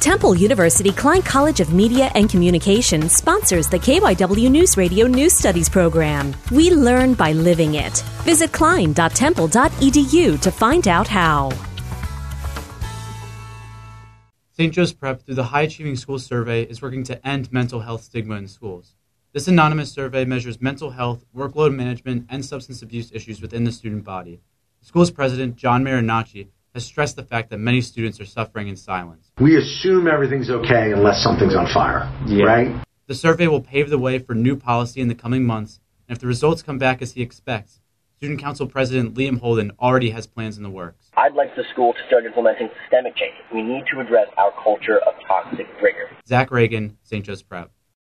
Temple University Klein College of Media and Communication sponsors the KYW News Radio News Studies program. We learn by living it. Visit klein.temple.edu to find out how. St. Joe's Prep, through the High Achieving Schools Survey, is working to end mental health stigma in schools. This anonymous survey measures mental health, workload management, and substance abuse issues within the student body. The school's president, John Marinacci, has stressed the fact that many students are suffering in silence. We assume everything's okay unless something's on fire, yeah. right? The survey will pave the way for new policy in the coming months, and if the results come back as he expects, Student Council President Liam Holden already has plans in the works. I'd like the school to start implementing systemic change. We need to address our culture of toxic rigor. Zach Reagan, St. Joe's Prep.